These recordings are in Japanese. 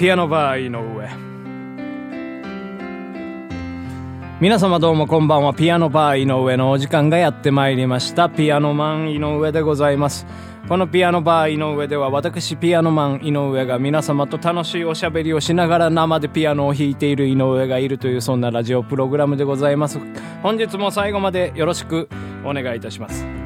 ピアノバー井上。皆様どうもこんばんは。ピアノバー井上のお時間がやってまいりました。ピアノマン井上でございます。このピアノバー井上では私ピアノマン井上が皆様と楽しいおしゃべりをしながら生でピアノを弾いている井上がいるというそんなラジオプログラムでございます。本日も最後までよろしくお願いいたします。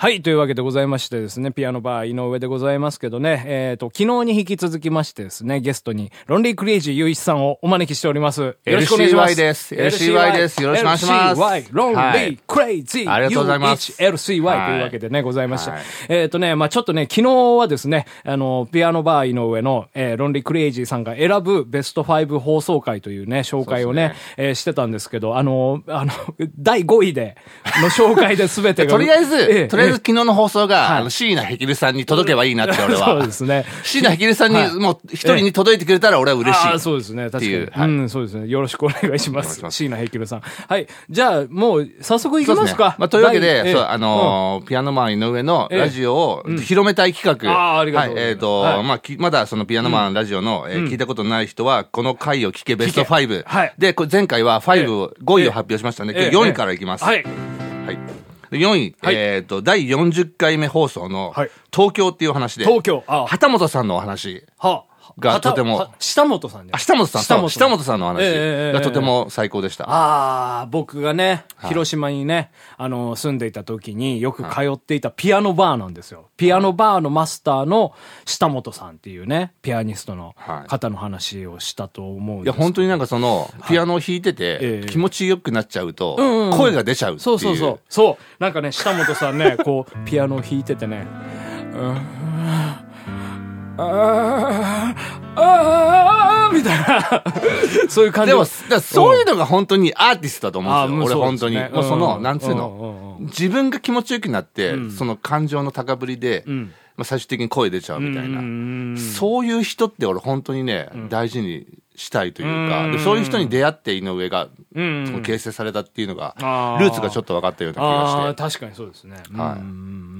はい。というわけでございましてですね、ピアノバー井上でございますけどね、えっ、ー、と、昨日に引き続きましてですね、ゲストに、ロンリークレイジーゆういちさんをお招きしております。よろしくお願いします。LCY です。LCY です。よろしくお願いします。LCY、ロンリークレイジー、ありがとうございます。LCY というわけでね、ございまして。えっ、ー、とね、まあちょっとね、昨日はですね、あの、ピアノバー井上の、えー、ロンリークレイジーさんが選ぶベスト5放送回というね、紹介をね、ねえー、してたんですけど、あの、あの、第5位で、の紹介で全てが。とりあえず、えとりあえず昨日の放送が、はい、あの、椎名ヘキルさんに届けばいいなって俺は。そうですね。椎名ヘキルさんに、もう一人に届いてくれたら俺は嬉しい。あそうですね。確かに。はい、うん、そうですね。よろしくお願いします。椎名ヘキルさん。はい。じゃあ、もう、早速いきますか。まあ、というわけで、そう、あのピアノマン井上のラジオを広めたい企画。ああ、ありがとう。えっと、まあ、まだそのピアノマンラジオの、え聞いたことない人は、この回を聞けベスト5。はい。で、前回は5、5位を発表しましたね。4位からいきます。はい。はい。4位、はい、えっ、ー、と、第40回目放送の、東京っていう話で、東京、ああ。旗本さんのお話。はあがとても。下本さんね。あ、下本さん。下本下本さんの話がとても最高でした。ああ、僕がね、広島にね、あの、住んでいた時によく通っていたピアノバーなんですよ。ピアノバーのマスターの下本さんっていうね、ピアニストの方の話をしたと思うんです、いや、本当になんかその、ピアノを弾いてて、気持ちよくなっちゃうと、声が出ちゃうっていう。そうそうそう。そう。なんかね、下本さんね、こう、ピアノを弾いててね、うんああ、ああ、みたいな、そういう感じ。でも、そういうのが本当にアーティストだと思うんですよ。俺本当に。もうその、なんつうの、自分が気持ちよくなって、その感情の高ぶりで、まあ最終的に声出ちゃうみたいな。そういう人って俺本当にね、大事にしたいというか、でそういう人に出会って井上が、その形成されたっていうのが、ルーツがちょっと分かったような気がして。確かにそうですね。は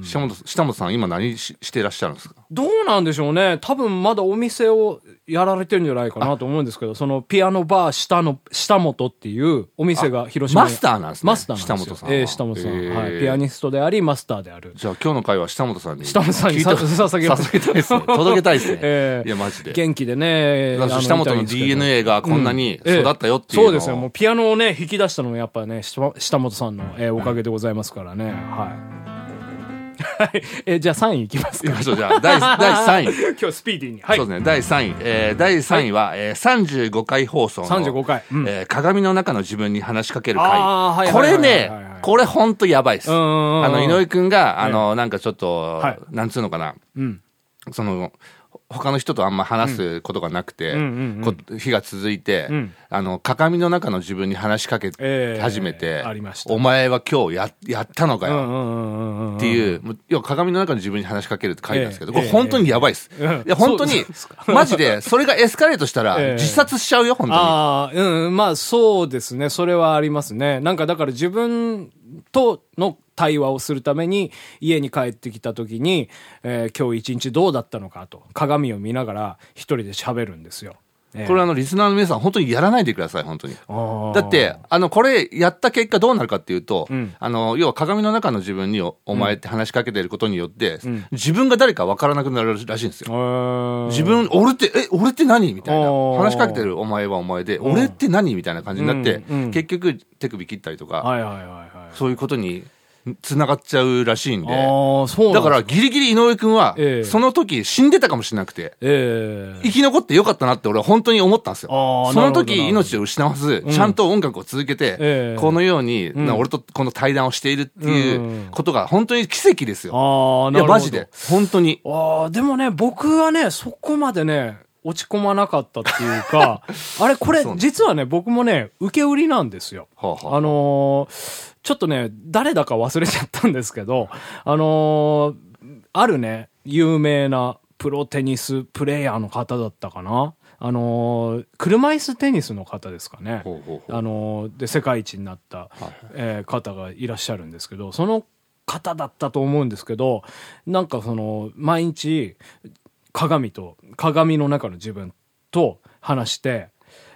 い。下本、下本さん今何ししていらっしゃるんですか？どうなんでしょうね。多分まだお店をやられてるんじゃないかなと思うんですけど、そのピアノバー下の、下本っていうお店が広島に。マスターなんですね。マスター下本さん。ええー、下本さん。はい。ピアニストであり、マスターである。じゃあ今日の会は下本さんに。下本さんに捧げ捧げたいですね。届けたいですね。ええー、いや、マジで。元気でね。下本の DNA がこんなに育ったよっていう、そうですよ。もうピアノをね、引き出したのもやっぱね、下本さんの、えー、おかげでございますからね。はい。はい。えじゃあ3位いきますか。じゃあ、第、第3位。今日スピーディーに。はい。そうですね。第3位。えー、第3位は、はい、えー、35回放送の。35回。うん、えー、鏡の中の自分に話しかける回。あこれね、これほんとやばいです。あの、井上くんが、あの、なんかちょっと、はい、なんつうのかな。うん。その、他の人とあんま話すことがなくて、日が続いて、うん、あの、鏡の中の自分に話しかけ始めて、えー、お前は今日ややったのかよ。っていう、要は鏡の中の自分に話しかけるって書いてあるんですけど、これ本当にやばいっす。えー、いや、本当に、マジで、それがエスカレートしたら自殺しちゃうよ、本当に。ああ、うん、まあそうですね。それはありますね。なんかだから自分との対話をするために家に帰ってきた時に、えー、今日一日どうだったのかと鏡を見ながら一人で喋るんですよ。これあの、リスナーの皆さん、本当にやらないでください、本当に。だって、あの、これ、やった結果どうなるかっていうと、うん、あの、要は鏡の中の自分にお、お前って話しかけてることによって、うん、自分が誰か分からなくなるらしいんですよ。自分、俺って、え、俺って何？みたいな。話しかけてるお前はお前で、俺って何？みたいな感じになって、結局、手首切ったりとか、そういうことに繋がっちゃうらしいんで。そうだからギリギリ井上くんは、その時死んでたかもしれなくて、えー、生き残ってよかったなって俺は本当に思ったんですよ。その時命を失わず、ちゃんと音楽を続けて、うん、このように、うん、俺とこの対談をしているっていうことが本当に奇跡ですよ。いや、マジで。本当に。ああ、でもね、僕はね、そこまでね、落ち込まなかったっていうか、あれこれ実はね、僕もね、受け売りなんですよ。はあはあ、あのー、ちょっとね、誰だか忘れちゃったんですけど、あのー、あるね、有名なプロテニスプレイヤーの方だったかな。あのー、車椅子テニスの方ですかね。ほうほうほうあのー、で、世界一になった、はい、えー、方がいらっしゃるんですけど、その方だったと思うんですけど、なんかその、毎日、鏡と、鏡の中の自分と話して、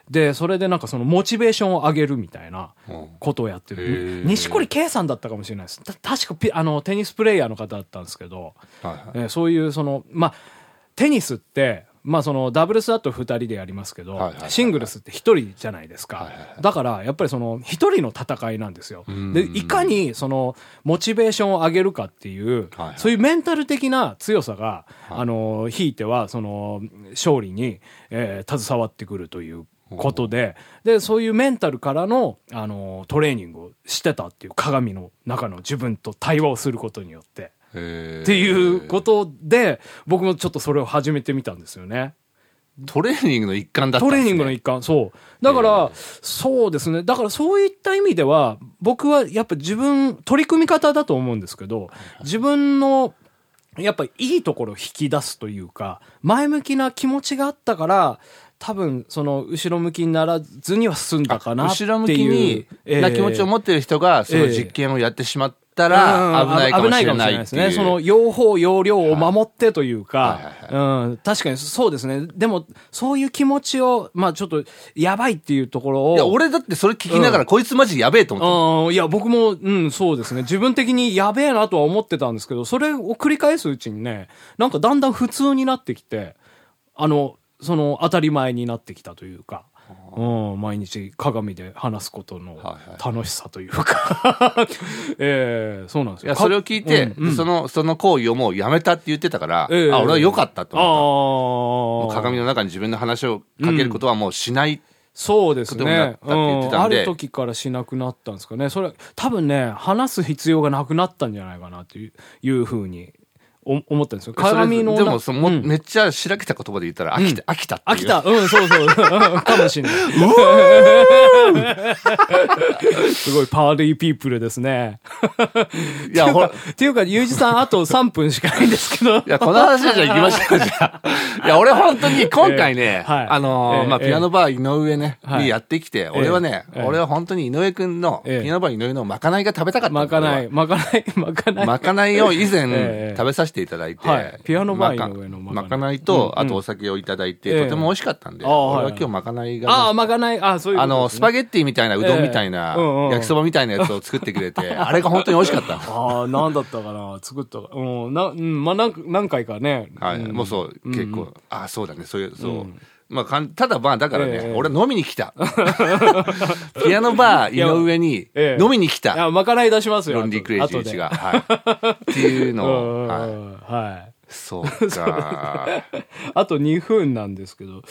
で、それでなんかそのモチベーションを上げるみたいなことをやってる。錦織圭さんだったかもしれないです。確かピあのテニスプレイヤーの方だったんですけど、はいはい、そういうその、まあ、テニスって、まあそのダブルスだと2人でやりますけど、シングルスって1人じゃないですか。だからやっぱりその1人の戦いなんですよ。で、いかにそのモチベーションを上げるかっていう、そういうメンタル的な強さが、あの、ひいてはその勝利に、えー、携わってくるということで、で、そういうメンタルからの、あの、トレーニングをしてたっていう鏡の中の自分と対話をすることによって。っていうことで、僕もちょっとそれを始めてみたんですよね。トレーニングの一環だったんです、ね、トレーニングの一環、そう。だから、そうですね。だからそういった意味では、僕はやっぱ自分、取り組み方だと思うんですけど、自分の、やっぱいいところを引き出すというか、前向きな気持ちがあったから、多分、その、後ろ向きにならずには済んだかなっていう。後ろ向きに、な気持ちを持ってる人が、その実験をやってしまったら、危ないかもしれないですね。その、用法、用量を守ってというか、うん、確かにそうですね。でも、そういう気持ちを、まあちょっと、やばいっていうところを。いや、俺だってそれ聞きながら、こいつマジやべえと思って。いや、僕も、うん、そうですね。自分的にやべえなとは思ってたんですけど、それを繰り返すうちにね、なんかだんだん普通になってきて、あの、その当たり前になってきたというか、うん、毎日鏡で話すことの楽しさというか えー、そうなんですよ。いや、それを聞いて、うんうん、その、その行為をもうやめたって言ってたから、えー、あ、俺は良かったと思った。鏡の中に自分の話をかけることはもうしない、そうですね。うん、ある時からしなくなったんですかね。それ、多分ね、話す必要がなくなったんじゃないかなといういうふうにお思ったんですよ。鏡の。でもその、うん、めっちゃしらけた言葉で言ったら、飽きた、飽きた飽きた。うん、そうそう。かもしれない。すごいパーリーピープルですね。いや、ほら。っていうか、ゆうじさんあと3分しかないんですけど。いや、この話じゃ行きましょう、じゃあ。いや、俺本当に今回ね、あのまあ、ピアノバー井上ね、にやってきて、俺はね、俺は本当に井上くんの、ピアノバー井上のまかないが食べたかった。まかない、まかない、まかない。まかないを以前食べさせてていただいて、はい、ピアノバーの上のまかないと、あとお酒をいただいて、とても美味しかったんで、俺は今日まかないが、ああ、まかない、あそういうあの、スパゲッティみたいな、うどんみたいな、焼きそばみたいなやつを作ってくれて、あれが本当に美味しかった。ああ、なんだったかな、作ったか。うん、な、うん、まあ、何、何回かね。はい、もうそう、結構、ああ、そうだね、そういう、そう。まあ、かんただまあ、だからね、えー、俺飲みに来た。ピアノバー井上に飲みに来た。いや、まかない出しますよ。ロンリー・クレイジーチが。はい。っていうのを、はい。はいそうか。あと2分なんですけど、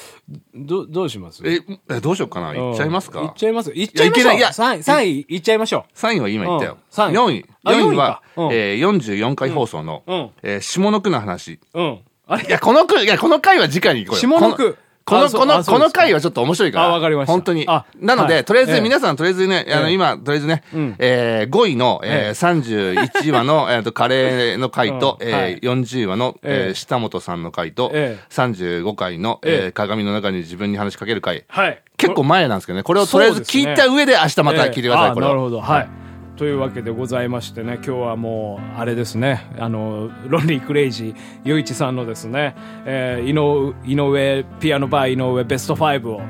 ど、どうします？え、どうしようかな？いっちゃいますか？いっちゃいますいっちゃいましょう。いや、3位、3位いっちゃいましょう。3位は今言ったよ。うん、4位。4位は、えー、44回放送の、え下の句の話。うん。あれ？いや、この句、いや、この回は次回に行こうよ。下の句。この、この、この回はちょっと面白いから。あ、わかりました。本当に。あ、なので、とりあえず皆さん、とりあえずね、あの、今、とりあえずね、え5位の、え31話の、えっと、カレーの回と、え40話の、え下本さんの回と、35回の、え鏡の中に自分に話しかける回。はい。結構前なんですけどね、これをとりあえず聞いた上で明日また聞いてください、これ。なるほど。はい。というわけでございましてね今日はもうあれですねあのロンリー・クレイジー余一さんのですね、えー、井上ピアノバー井上ベスト5を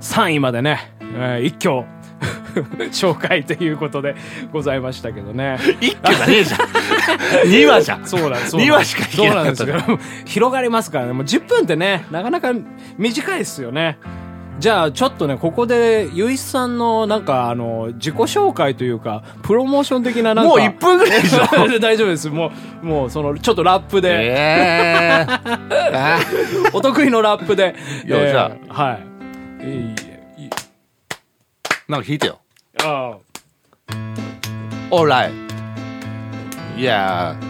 3位までね、えー、一挙 紹介ということでございましたけどね。一挙じゃねえじゃん。2話じゃん。そうなんです。2話しか聞けなかった。そうなんですけど、広がりますからね。もう10分ってね、なかなか短いですよね。じゃあちょっとねここでゆいさんのなんかあの自己紹介というかプロモーション的ななんかもう1分ぐらいでしょ大丈夫です。もうもうそのちょっとラップで、えー、お得意のラップで。いや、えー、じゃあ。はい。えー、なんか弾いてよ。ああ Alright Yeah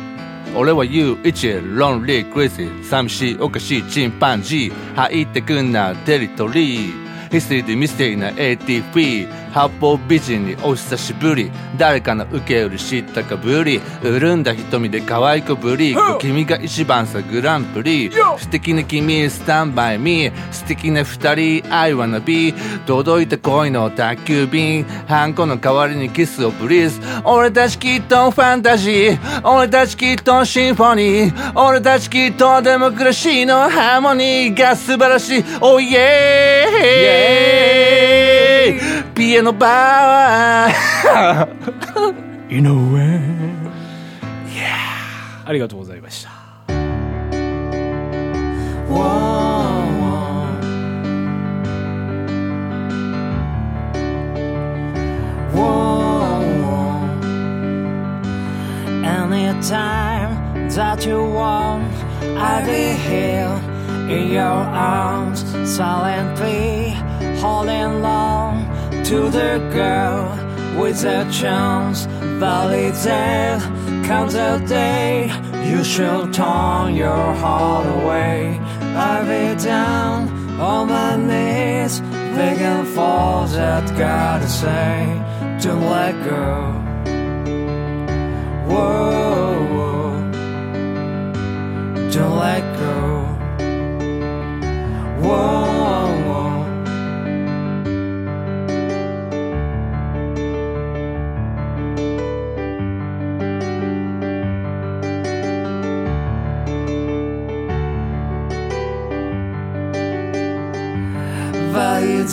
俺は You 一ロンリークレイジー寂しいおかしいチンパンジー入ってくんなテリトリーヒステリーでミステリーな ATP 八方美人にお久しぶり。誰かの受け売り知ったかぶり。潤んだ瞳で可愛くぶり。君が一番さグランプリ。素敵な君スタンバイミー素敵な二人 I wanna be 届いた恋の宅急便。ハンコの代わりにキスをプリーズ。俺たちきっとファンタジー。俺たちきっとシンフォニー。俺たちきっとデモクラシーのハーモニーが素晴らしい。Oh yeah ピアノバー井上ありがとうございました Anytime that you want, I'll be here in your arms, silently holding on to the girl with a chance. There comes a day you should turn your heart away. I'll be down on my knees, begging for that God to say, don't let go. Whoa. don't let go.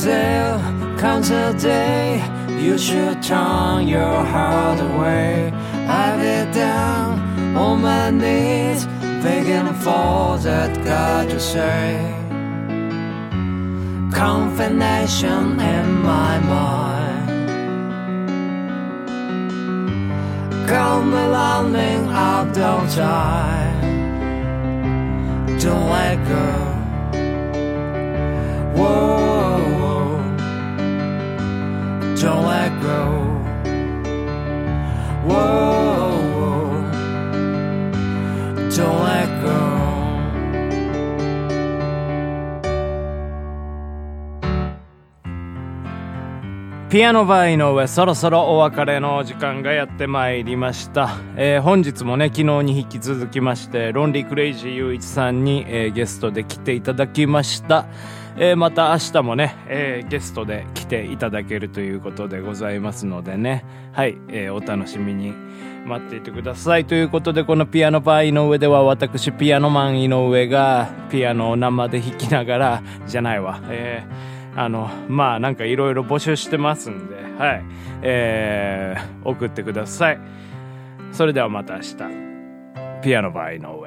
But comes a day you should turn your heart away. I'll be down on my knees, begging for that God to say. Confirmation in my mind. Come landing out of time. Don't let go. Whoa. Don't let go. ピアノバイの上そろそろお別れの時間がやってまいりました、えー本日もね昨日に引き続きましてロンリークレイジーゆういちさんに、えーゲストで来ていただきました、えーまた明日もね、えーゲストで来ていただけるということでございますのでね。はい、えーお楽しみに待っていてください。ということでこのピアノバー井上では私ピアノマン井上がピアノを生で弾きながらじゃないわ。えーあのまあなんかいろいろ募集してますんではいえー送ってください。それではまた明日。ピアノバー井上。